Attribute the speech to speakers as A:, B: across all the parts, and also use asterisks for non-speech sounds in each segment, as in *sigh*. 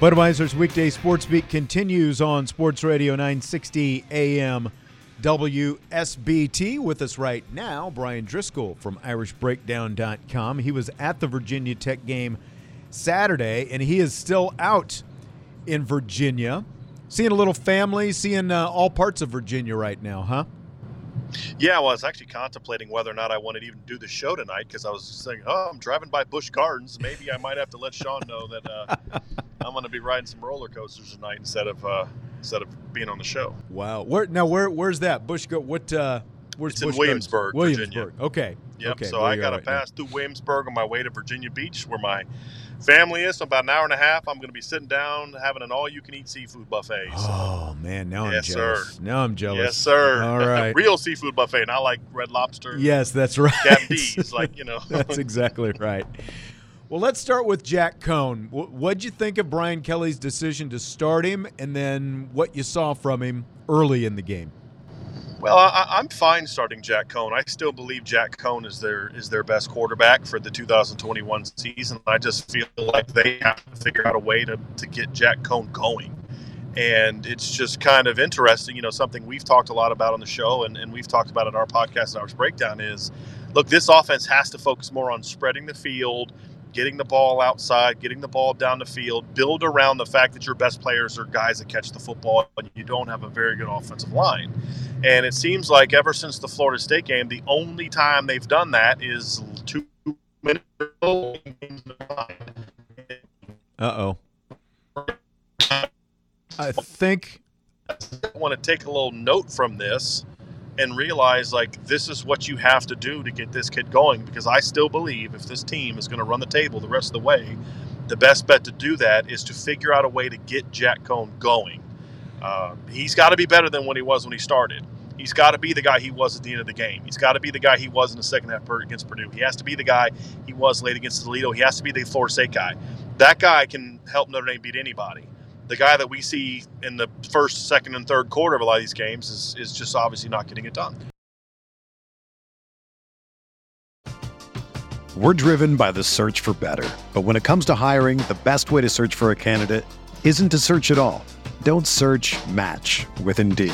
A: Budweiser's weekday sports beat continues on Sports Radio 960 AM WSBT. With us right now, Brian Driscoll from IrishBreakdown.com. He was at the Virginia Tech game Saturday, and he is still out in Virginia, seeing a little family, seeing uh, all parts of Virginia right now, huh?
B: Yeah, well, I was actually contemplating whether or not I wanted to even do the show tonight because I was saying, oh, I'm driving by Busch Gardens. Maybe I might have to let Sean know that uh, *laughs* I'm going to be riding some roller coasters tonight instead of uh, instead of being on the show.
A: Wow. Where now? Where where's that Busch? Go what? Uh, where's
B: it's
A: Busch
B: in Williamsburg,
A: Gardens?
B: Virginia.
A: Williamsburg. Okay.
B: Yep.
A: Okay.
B: So I got to
A: right now.
B: pass through Williamsburg on my way to Virginia Beach, where my family is. So about an hour and a half, I'm going to be sitting down having an all-you-can-eat seafood buffet. So.
A: Oh man, now
B: Yes,
A: I'm
B: sir.
A: jealous. Now I'm jealous.
B: Yes, sir.
A: All right. *laughs*
B: Real seafood buffet, and I like Red Lobster.
A: Yes, that's right.
B: D's, *laughs* like you know. *laughs*
A: That's exactly right. Well, let's start with Jack Coan. What'd you think of Brian Kelly's decision to start him, and then what you saw from him early in the game?
B: Well, I, I'm fine starting Jack Coan. I still believe Jack Coan is their is their best quarterback for the 2021 season. I just feel like they have to figure out a way to, to get Jack Coan going. And it's just kind of interesting, you know, something we've talked a lot about on the show and, and we've talked about in our podcast, Irish Breakdown is look, this offense has to focus more on spreading the field, getting the ball outside, getting the ball down the field, build around the fact that your best players are guys that catch the football and you don't have a very good offensive line. And it seems like ever since the Florida State game, the only time they've done that is two minutes.
A: Uh oh. I think
B: I want to take a little note from this and realize like this is what you have to do to get this kid going because I still believe if this team is going to run the table the rest of the way, the best bet to do that is to figure out a way to get Jack Coan going. Uh, he's got to be better than what he was when he started. He's got to be the guy he was at the end of the game. He's got to be the guy he was in the second half against Purdue. He has to be the guy he was late against Toledo. He has to be the Florida State guy. That guy can help Notre Dame beat anybody. The guy that we see in the first, second, and third quarter of a lot of these games is, is just obviously not getting it done.
C: We're driven by the search for better. But when it comes to hiring, the best way to search for a candidate isn't to search at all. Don't search match with Indeed.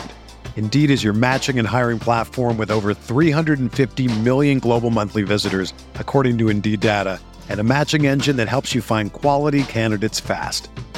C: Indeed is your matching and hiring platform with over 350 million global monthly visitors, according to Indeed data, and a matching engine that helps you find quality candidates fast.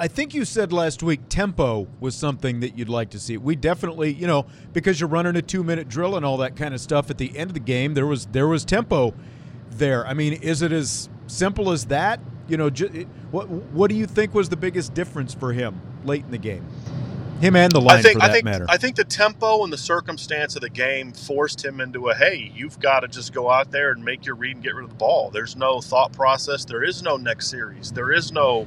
A: I think you said last week tempo was something that you'd like to see. We definitely, you know, because you're running a two minute drill and all that kind of stuff at the end of the game, there was there was tempo there. I mean, is it as simple as that? You know, what what do you think was the biggest difference for him late in the game? Him and the line,
B: I think,
A: for that
B: I think,
A: matter.
B: I think the tempo and the circumstance of the game forced him into a hey, you've got to just go out there and make your read and get rid of the ball. There's no thought process. There is no next series. There is no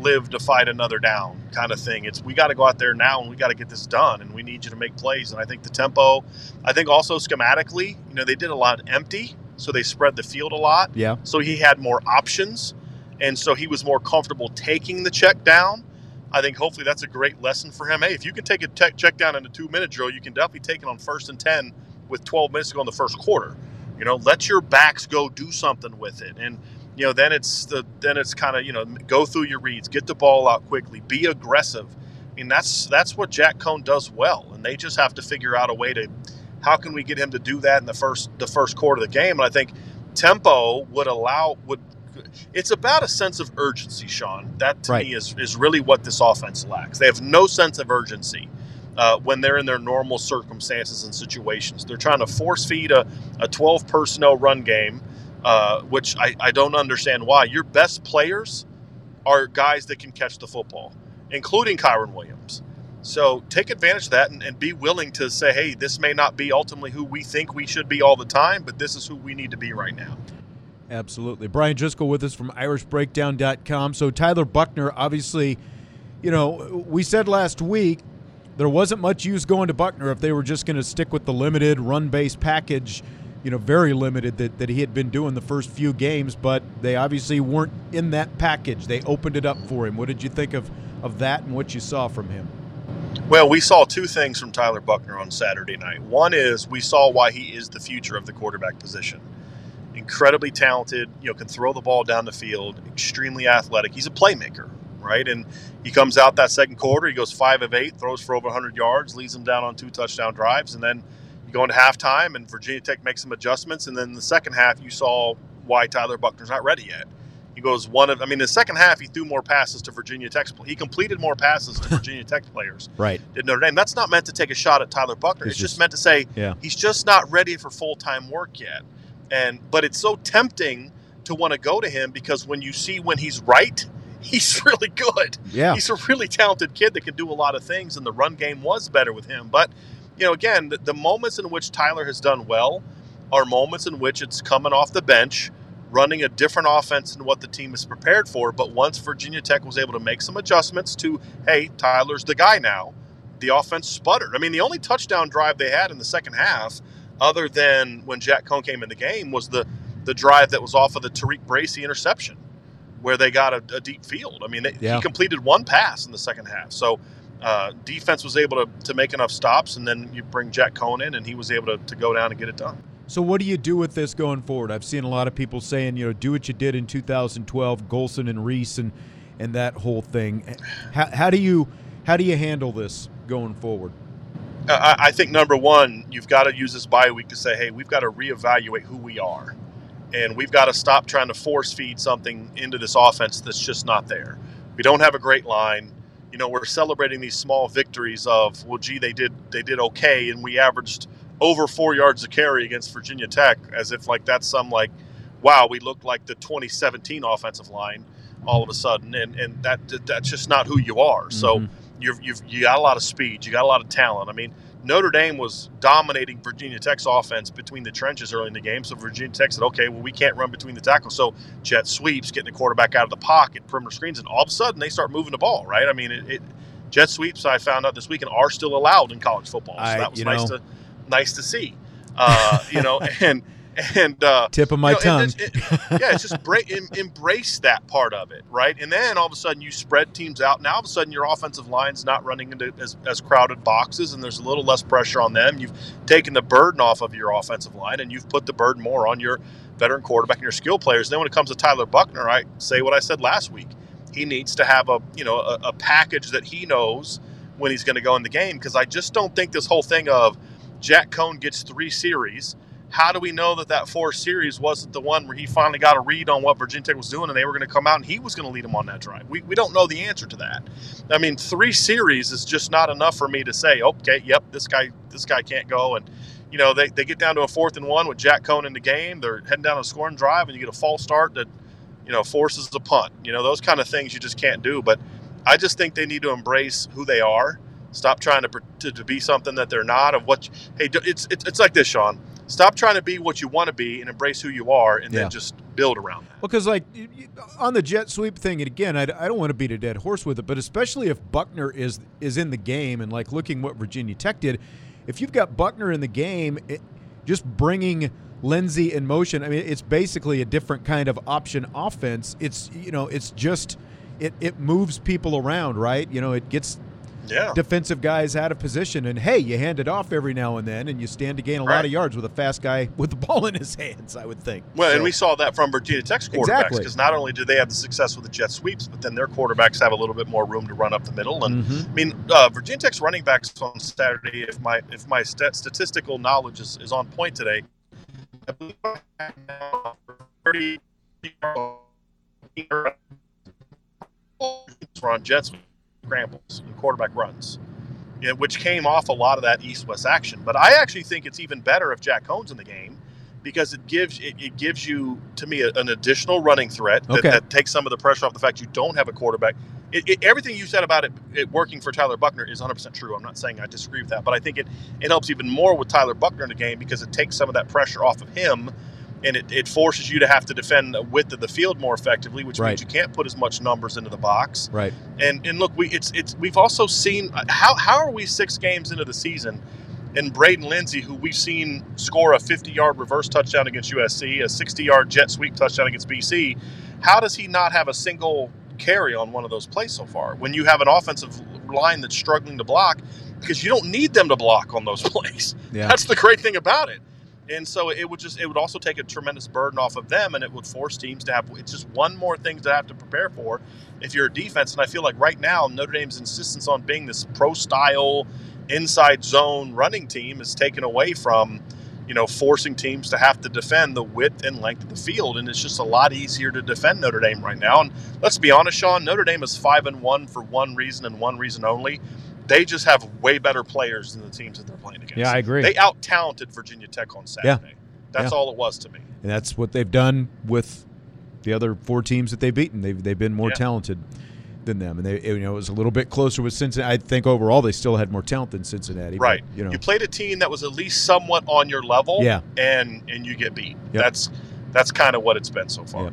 B: live to fight another down kind of thing. It's we got to go out there now and we got to get this done and we need you to make plays. And I think the tempo, I think also schematically, you know, they did a lot empty, so they spread the field a lot.
A: Yeah.
B: So he had more options, and so he was more comfortable taking the check down. I think hopefully that's a great lesson for him. Hey, if you can take a tech check down in a two minute drill, you can definitely take it on first and ten with 12 minutes to go in the first quarter. You know, let your backs go do something with it and you know, then it's the then it's kind of you know go through your reads, get the ball out quickly, be aggressive. I mean, that's that's what Jack Coan does well, and they just have to figure out a way to how can we get him to do that in the first the first quarter of the game. And I think tempo would allow would it's about a sense of urgency, Sean. That to
A: Right.
B: me is is really what this offense lacks. They have no sense of urgency. Uh, when they're in their normal circumstances and situations, they're trying to force feed a, a 12 personnel run game uh, which I, I don't understand why. Your best players are guys that can catch the football, including Kyren Williams. So take advantage of that and, and be willing to say, hey, this may not be ultimately who we think we should be all the time, but this is who we need to be right now.
A: Absolutely. Brian Driscoll with us from IrishBreakdown.com. So Tyler Buchner, obviously, you know, we said last week there wasn't much use going to Buchner if they were just going to stick with the limited run-based package, you know, very limited that, that he had been doing the first few games, but they obviously weren't in that package. They opened it up for him. What did you think of, of that and what you saw from him?
B: Well, we saw two things from Tyler Buchner on Saturday night. One is we saw why he is the future of the quarterback position. Incredibly talented, you know, can throw the ball down the field, extremely athletic. He's a playmaker, right? And he comes out that second quarter, he goes five of eight, throws for over 100 yards, leads them down on two touchdown drives, and then you go into halftime, and Virginia Tech makes some adjustments, and then the second half, you saw why Tyler Buchner's not ready yet. He goes one of, I mean, in the second half, he threw more passes to Virginia Tech. He completed more passes to *laughs* Virginia Tech players
A: Right.
B: did Notre Dame. That's not meant to take a shot at Tyler Buchner.
A: It's
B: It's, just,
A: just-
B: meant to say
A: Yeah.
B: he's just not ready for full time work yet. And but it's so tempting to want to go to him because when you see when he's right, *laughs* he's really good.
A: Yeah.
B: He's a really talented kid that can do a lot of things, and the run game was better with him. But you know, again, the, the moments in which Tyler has done well are moments in which it's coming off the bench, running a different offense than what the team is prepared for. But once Virginia Tech was able to make some adjustments to, hey, Tyler's the guy now, the offense sputtered. I mean, the only touchdown drive they had in the second half, other than when Jack Coan came in the game, was the the drive that was off of the Tariq Bracy interception, where they got a, a deep field. I mean, they,
A: Yeah.
B: he completed one pass in the second half. So uh, defense was able to, to make enough stops, and then you bring Jack Coan in, and he was able to, to go down and get it done.
A: So what do you do with this going forward? I've seen a lot of people saying, you know, do what you did in 2012, Golson and Rees and and that whole thing. How, how do you how do you handle this going forward?
B: Uh, I, I think number one, you've got to use this bye week to say, hey, we've got to reevaluate who we are. and we've got to stop trying to force feed something into this offense that's just not there. We don't have a great line. You know, we're celebrating these small victories of, well, gee, they did they did okay, and we averaged over four yards a carry against Virginia Tech, as if like that's some like, wow, we looked like the 2017 offensive line all of a sudden, and and that that's just not who you are. Mm-hmm. So you've you've you got a lot of speed, you got a lot of talent. I mean Notre Dame was dominating Virginia Tech's offense between the trenches early in the game. So Virginia Tech said, okay, well, we can't run between the tackles. So jet sweeps, getting the quarterback out of the pocket, perimeter screens, and all of a sudden they start moving the ball, right? I mean, it, it jet sweeps, I found out this weekend, are still allowed in college football. So
A: I,
B: that was nice know. to nice to see. Uh, you know, *laughs* and – *laughs* and uh,
A: tip of my you know, tongue.
B: It, yeah, it's just bra- em- embrace that part of it, right? And then all of a sudden you spread teams out. Now all of a sudden your offensive line's not running into as, as crowded boxes, and there's a little less pressure on them. You've taken the burden off of your offensive line, and you've put the burden more on your veteran quarterback and your skill players. And then when it comes to Tyler Buchner, I say what I said last week. He needs to have a you know a, a package that he knows when he's going to go in the game because I just don't think this whole thing of Jack Coan gets three series how do we know that that four series wasn't the one where he finally got a read on what Virginia Tech was doing and they were going to come out and he was going to lead them on that drive? We, we don't know the answer to that. I mean, three series is just not enough for me to say, okay, yep, this guy this guy can't go. And, you know, they, they get down to a fourth and one with Jack Coan in the game. They're heading down a scoring drive and you get a false start that, you know, forces a punt. You know, those kind of things you just can't do. But I just think they need to embrace who they are. Stop trying to, to, to be something that they're not. Of what, hey, it's, it's, it's like this, Sean Stop trying to be what you want to be and embrace who you are, and yeah. then just build around that.
A: Because, like, on the jet sweep thing, and again, I, I don't want to beat a dead horse with it, but especially if Buchner is is in the game and like looking what Virginia Tech did, if you've got Buchner in the game, it, just bringing Lenzy in motion. I mean, it's basically a different kind of option offense. It's you know, it's just it it moves people around, right? You know, it gets
B: yeah.
A: defensive guys out of position. And hey, you hand it off every now and then, and you stand to gain a right. lot of yards with a fast guy *laughs* with the ball in his hands. I would think.
B: Well, so, and we saw that from Virginia Tech's quarterbacks because exactly. not only do they have the success with the jet sweeps, but then their quarterbacks have a little bit more room to run up the middle. And mm-hmm. I mean, uh, Virginia Tech's running backs on Saturday, if my if my st- statistical knowledge is, is on point today, I believe thirty on jets scrambles and quarterback runs, which came off a lot of that east-west action. But I actually think it's even better if Jack Coan's in the game because it gives it, it gives you to me a, an additional running threat that, okay. that, takes some of the pressure off the fact you don't have a quarterback. It, it, everything you said about it, it, working for Tyler Buchner is 100% true. I'm not saying I disagree with that, but I think it, it helps even more with Tyler Buchner in the game because it takes some of that pressure off of him and it, it forces you to have to defend the width of the field more effectively, which right. means you can't put as much numbers into the box.
A: Right.
B: And and look, we it's it's we've also seen uh, how how are we six games into the season, and Braden Lenzy, who we've seen score a 50 yard reverse touchdown against USC, a 60 yard jet sweep touchdown against BC, how does he not have a single carry on one of those plays so far? When you have an offensive line that's struggling to block, because you don't need them to block on those *laughs* plays. Yeah. That's the great thing about it and so it would just it would also take a tremendous burden off of them and it would force teams to have it's just one more thing to have to prepare for if you're a defense. And i feel like right now notre dame's insistence on being this pro style inside zone running team is taken away from you know forcing teams to have to defend the width and length of the field. And it's just a lot easier to defend notre dame right now. And let's be honest sean notre dame is five and one for one reason and one reason only they just have way better players than the teams that they're playing against.
A: Yeah, I agree.
B: They out talented Virginia Tech on Saturday. Yeah. That's yeah. all it was to me.
A: And that's what they've done with the other four teams that they've beaten. They've they've been more yeah. talented than them, and they you know it was a little bit closer with Cincinnati. I think overall they still had more talent than Cincinnati.
B: Right.
A: But, you know,
B: you played a team that was at least somewhat on your level.
A: Yeah.
B: And and you get beat. Yep. That's that's kind of what it's been so far. Yep.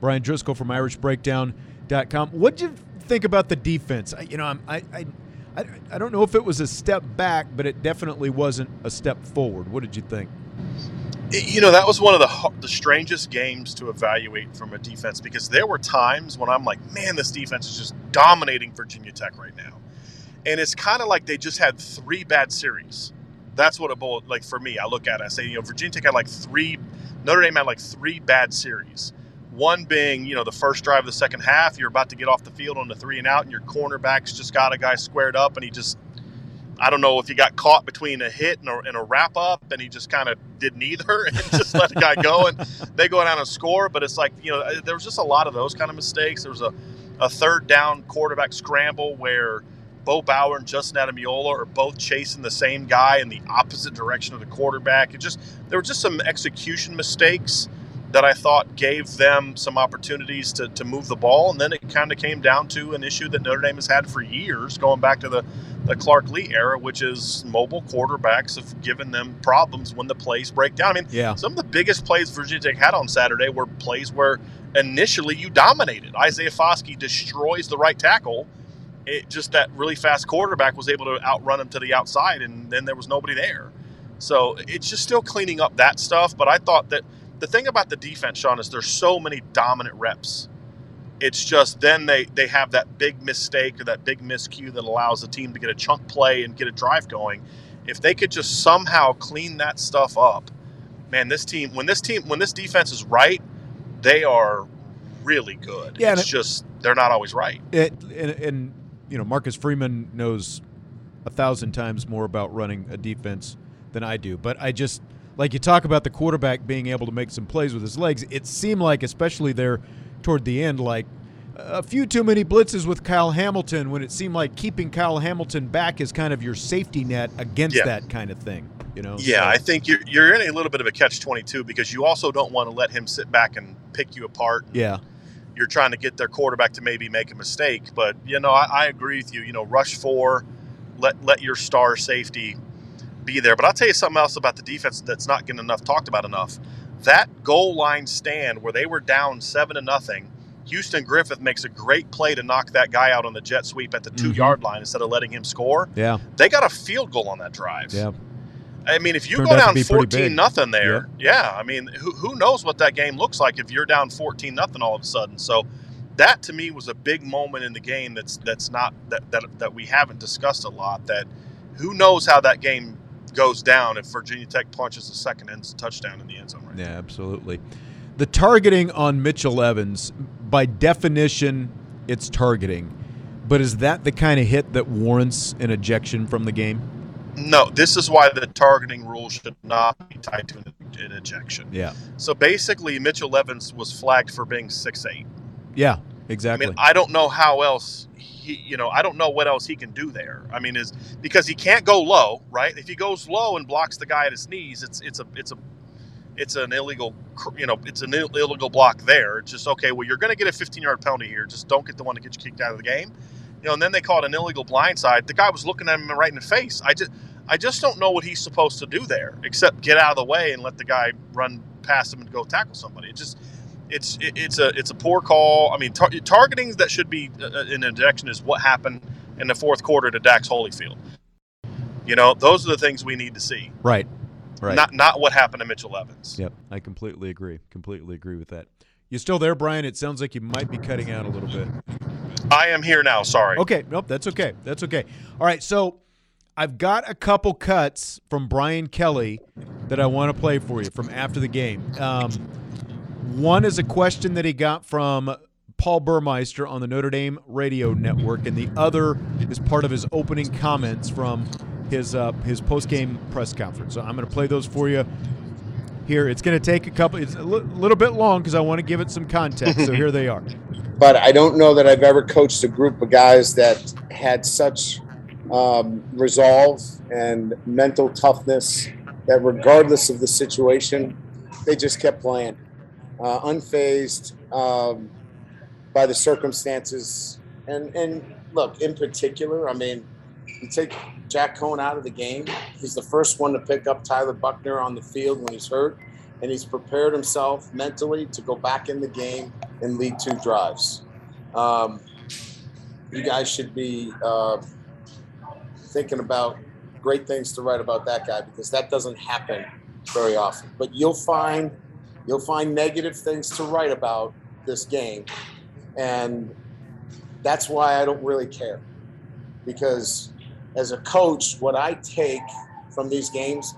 A: Brian Driscoll from IrishBreakdown.com. What did you think about the defense? I, you know, I'm, I, I, I don't know if it was a step back, but it definitely wasn't a step forward. What did you think?
B: You know, that was one of the the strangest games to evaluate from a defense because there were times when I'm like, man, this defense is just dominating Virginia Tech right now. And it's kind of like they just had three bad series. That's what a bowl like for me. I look at it, I say, you know, Virginia Tech had like three, Notre Dame had like three bad series. One being, you know, the first drive of the second half, you're about to get off the field on the three and out, and your cornerback's just got a guy squared up, and he just I don't know if he got caught between a hit and a, and a wrap up, and he just kind of did neither *laughs* and just let the guy go, and they go down and score. But it's like you know, uh, there was just a lot of those kind of mistakes. There was a, a third down quarterback scramble where Bo Bauer and Justin Ademilola are both chasing the same guy in the opposite direction of the quarterback. It just there were just some execution mistakes that I thought gave them some opportunities to, to move the ball. And then it kind of came down to an issue that Notre Dame has had for years, going back to the, the Clark Lea era, which is mobile quarterbacks have given them problems when the plays break down. I mean,
A: Yeah.
B: some of the biggest plays Virginia Tech had on Saturday were plays where initially you dominated. Isaiah Foskey destroys the right tackle. It just that really fast quarterback was able to outrun him to the outside, and then there was nobody there. So it's just still cleaning up that stuff. But I thought that the thing about the defense, Sean, is there's so many dominant reps. It's just then they they have that big mistake or that big miscue that allows the team to get a chunk play and get a drive going. If they could just somehow clean that stuff up, man, this team when this team when this defense is right, they are really good.
A: Yeah,
B: it's
A: it-
B: just they're not always right.
A: It, and, and you know Marcus Freeman knows a thousand times more about running a defense than I do. But I just like you talk about the quarterback being able to make some plays with his legs. It seemed like, especially there toward the end, like a few too many blitzes with Kyle Hamilton when it seemed like keeping Kyle Hamilton back is kind of your safety net against
B: Yeah.
A: that kind of thing. You know?
B: Yeah,
A: So-
B: I think you're you're in a little bit of a catch twenty two because you also don't want to let him sit back and pick you apart.
A: yeah.
B: You're trying to get their quarterback to maybe make a mistake, but you know I, I agree with you. You know, rush four, let let your star safety be there. But I'll tell you something else about the defense that's not getting enough talked about enough. That goal line stand where they were down seven to nothing. Houston Griffith makes a great play to knock that guy out on the jet sweep at the two
A: Mhm.
B: yard line instead of letting him score.
A: Yeah.
B: They got a field goal on that drive.
A: Yeah.
B: I mean, if you
A: Turned
B: go down
A: be pretty big.
B: fourteen nothing there, yeah. I mean, who, who knows what that game looks like if you're down fourteen nothing all of a sudden? So, that to me was a big moment in the game. That's that's not that that that we haven't discussed a lot. That who knows how that game goes down if Virginia Tech punches the second end touchdown in the end zone right
A: Yeah, absolutely. The targeting on Mitchell Evans, by definition, it's targeting. But is that the kind of hit that warrants an ejection from the game?
B: No, this is why the targeting rule should not be tied to an, an ejection.
A: Yeah.
B: So basically, Mitchell Evans was flagged for being six eight.
A: Yeah,
B: I
A: exactly.
B: mean, I don't know how else he, you know, I don't know what else he can do there. I mean, is because he can't go low, right? If he goes low and blocks the guy at his knees, it's it's a it's a it's an illegal, you know, it's an Ill- illegal block there. It's just okay. Well, you're going to get a 15 yard penalty here. Just don't get the one that gets you kicked out of the game. You know, and then they call it an illegal blindside. The guy was looking at him right in the face. I just, I just don't know what he's supposed to do there, except get out of the way and let the guy run past him and go tackle somebody. It just, it's, it, it's a, it's a poor call. I mean, tar- targeting that should be uh, in a direction is what happened in the fourth quarter to Dax Hollifield. You know, those are the things we need to see,
A: right. Right.
B: not not what happened to Mitchell Evans.
A: Yep, I completely agree. Completely agree with that. You still there, Brian? It sounds like you might be cutting out a little bit.
B: I am here now. Sorry.
A: Okay, nope, that's okay. That's okay. All right, so I've got a couple cuts from Brian Kelly that I want to play for you from after the game. Um, one is a question that he got from Paul Burmeister on the Notre Dame radio network, and the other is part of his opening comments from his uh, his post game press conference. So I'm going to play those for you here. It's going to take a couple. It's a little bit long because I want to give it some context. so here they are. *laughs*
D: but I don't know that I've ever coached a group of guys that had such um, resolve and mental toughness that regardless of the situation, they just kept playing, uh, unfazed um, by the circumstances. And and look, in particular, I mean, you take Jack Coan out of the game. He's the first one to pick up Tyler Buchner on the field when he's hurt, and he's prepared himself mentally to go back in the game and lead two drives. Um, you guys should be uh, thinking about great things to write about that guy because that doesn't happen very often. But you'll find you'll find negative things to write about this game, and that's why I don't really care because as a coach, what I take from these games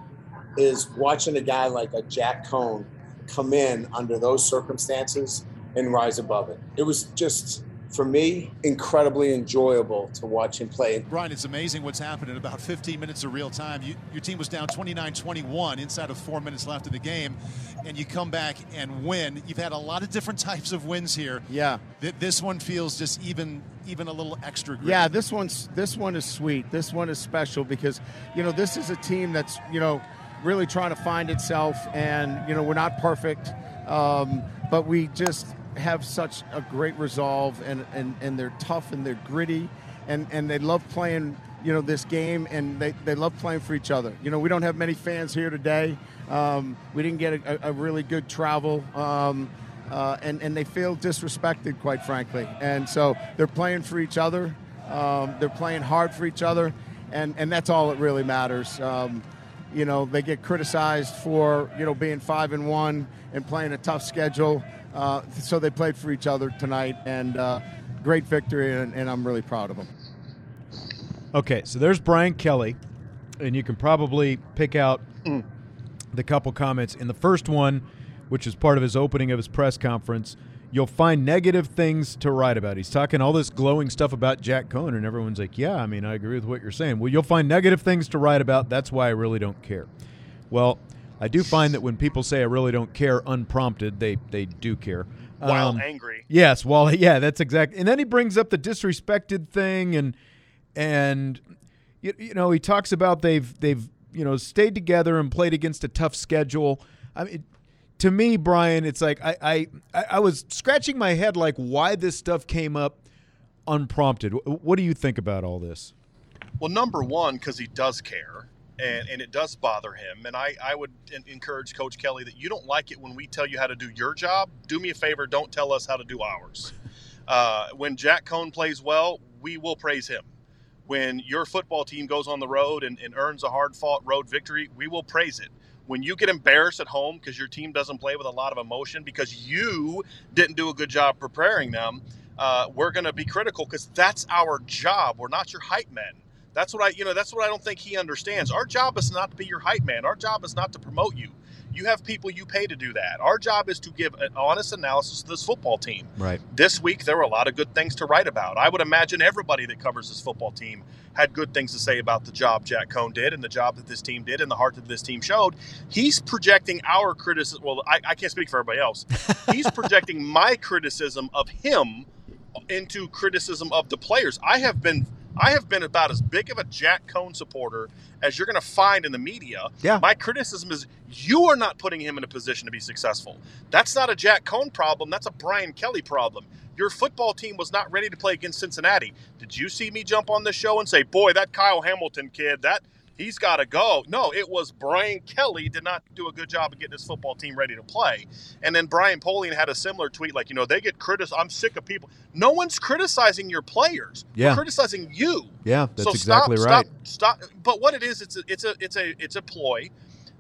D: is watching a guy like a Jack Coan come in under those circumstances and rise above it. It was just for me, incredibly enjoyable to watch him play.
E: Brian, it's amazing what's happened in about 15 minutes of real time. You, your team was down 29 21 inside of four minutes left of the game, and you come back and win. You've had a lot of different *laughs* types of wins here.
F: Yeah.
E: Th- this one feels just even even a little extra gritty.
F: Yeah, this one's this one is sweet. This one is special because you know this is a team that's you know really trying to find itself, and you know we're not perfect, um, but we just have such a great resolve and, and, and they're tough and they're gritty and, and they love playing you know this game and they, they love playing for each other. You know we don't have many fans here today. Um, we didn't get a, a really good travel um, uh, and, and they feel disrespected quite frankly. And so they're playing for each other. Um, they're playing hard for each other. And, and that's all that really matters. Um, you know they get criticized for you know being five and one and playing a tough schedule uh, so they played for each other tonight, and uh, great victory, and, and, I'm really proud of them.
A: Okay, so there's Brian Kelly, and you can probably pick out mm. the couple comments. In the first one, which is part of his opening of his press conference, you'll find negative things to write about. He's talking all this glowing stuff about Jack Coan, and everyone's like, yeah, I mean, I agree with what you're saying. Well, you'll find negative things to write about. That's why I really don't care. Well, I do find that when people say I really don't care unprompted, they they do care.
B: While um, angry.
A: Yes, well, *laughs* yeah, that's exact. And then he brings up the disrespected thing, and and you, you know he talks about they've they've you know stayed together and played against a tough schedule. I mean, to me, Brian, it's like I I I was scratching my head like why this stuff came up unprompted. What do you think about all this?
B: Well, number one, because he does care and, and it does bother him. And I, I would encourage Coach Kelly that you don't like it when we tell you how to do your job. Do me a favor, don't tell us how to do ours. Uh, when Jack Coan plays well, we will praise him. When your football team goes on the road and, and earns a hard fought road victory, we will praise it. When you get embarrassed at home because your team doesn't play with a lot of emotion because you didn't do a good job preparing them, uh, we're going to be critical because that's our job. We're not your hype men. That's what I, you know, that's what I don't think he understands. Our job is not to be your hype man. Our job is not to promote you. You have people you pay to do that. Our job is to give an honest analysis of this football team.
A: Right.
B: This week there were a lot of good things to write about. I would imagine everybody that covers this football team had good things to say about the job Jack Coan did and the job that this team did and the heart that this team showed. He's projecting our criticism. Well, I, I can't speak for everybody else. *laughs* He's projecting my criticism of him into criticism of the players. I have been I have been about as big of a Jack Coan supporter as you're going to find in the media.
A: Yeah.
B: My criticism is you are not putting him in a position to be successful. That's not a Jack Coan problem. That's a Brian Kelly problem. Your football team was not ready to play against Cincinnati. Did you see me jump on the show and say, "Boy, that Kyle Hamilton kid, that he's got to go. No, it was Brian Kelly did not do a good job of getting his football team ready to play. And then Brian Polian had a similar tweet like, you know, they get criticized. I'm sick of people. No one's criticizing your players.
A: Yeah.
B: We're criticizing you.
A: Yeah, that's
B: so
A: exactly
B: stop,
A: right.
B: Stop, stop. But what it is, it's a, it's a, it's a, it's a ploy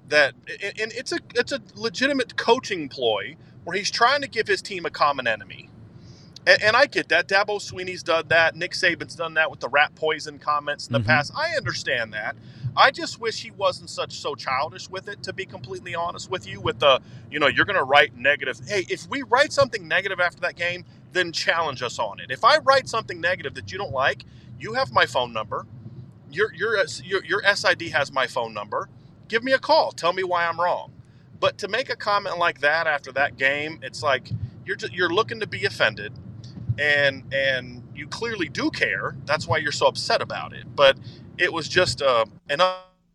B: that, and it's a, it's a legitimate coaching ploy where he's trying to give his team a common enemy. And, and, I get that. Dabo Swinney's done that. Nick Saban's done that with the rat poison comments in the mm-hmm. past. I understand that. I just wish he wasn't such so childish with it. To be completely honest with you, with the you know you're going to write negative. Hey, if we write something negative after that game, then challenge us on it. If I write something negative that you don't like, you have my phone number. Your your your, your SID has my phone number. Give me a call. Tell me why I'm wrong. But to make a comment like that after that game, it's like you're just, you're looking to be offended and and you clearly do care. That's why you're so upset about it. But it was just uh, an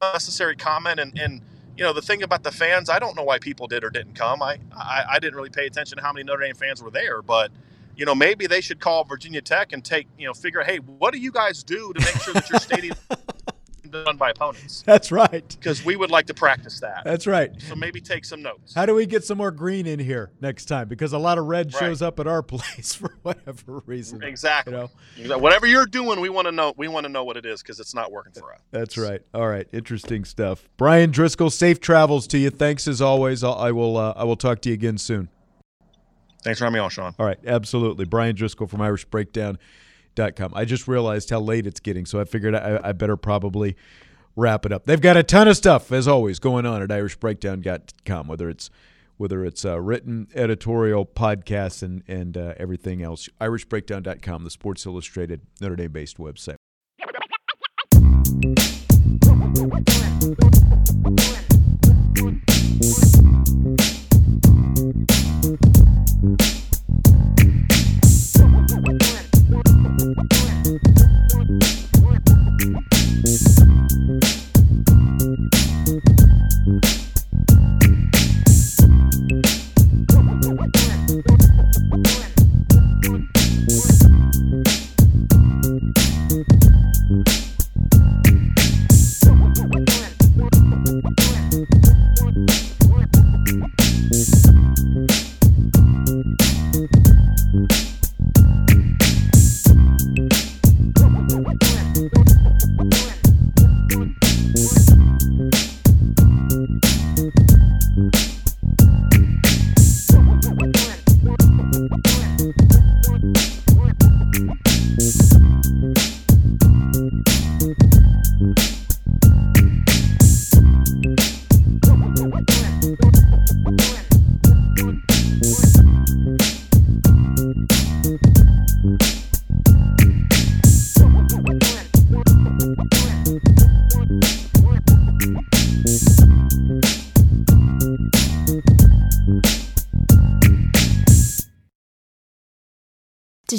B: unnecessary comment, and and you know the thing about the fans, I don't know why people did or didn't come. I I, I didn't really pay attention to how many Notre Dame fans were there, but you know, maybe they should call Virginia Tech and take, you know, figure, hey, what do you guys do to make sure that your stadium *laughs* done by opponents. *laughs*
A: That's right.
B: Because we would like to practice that.
A: That's right.
B: So maybe take some notes.
A: How do we get some more green in here next time? Because a lot of red
B: Right.
A: shows up at our *laughs* place for whatever reason.
B: Exactly.
A: You know?
B: Exactly. Whatever you're doing, we want to know. We want to know what it is because it's not working for us.
A: That's right. All right. Interesting stuff. Brian Driscoll, safe travels to you. Thanks as always. I'll, I will. Uh, I will talk to you again soon.
B: Thanks for having me on, Sean.
A: All right. Absolutely. Brian Driscoll from IrishBreakdown.com. I just realized how late it's getting, so I figured I, I better probably wrap it up. They've got a ton of stuff, as always, going on at IrishBreakdown.com, whether it's whether it's uh, written, editorial, podcasts, and and uh, everything else. IrishBreakdown.com, the Sports Illustrated Notre Dame based website.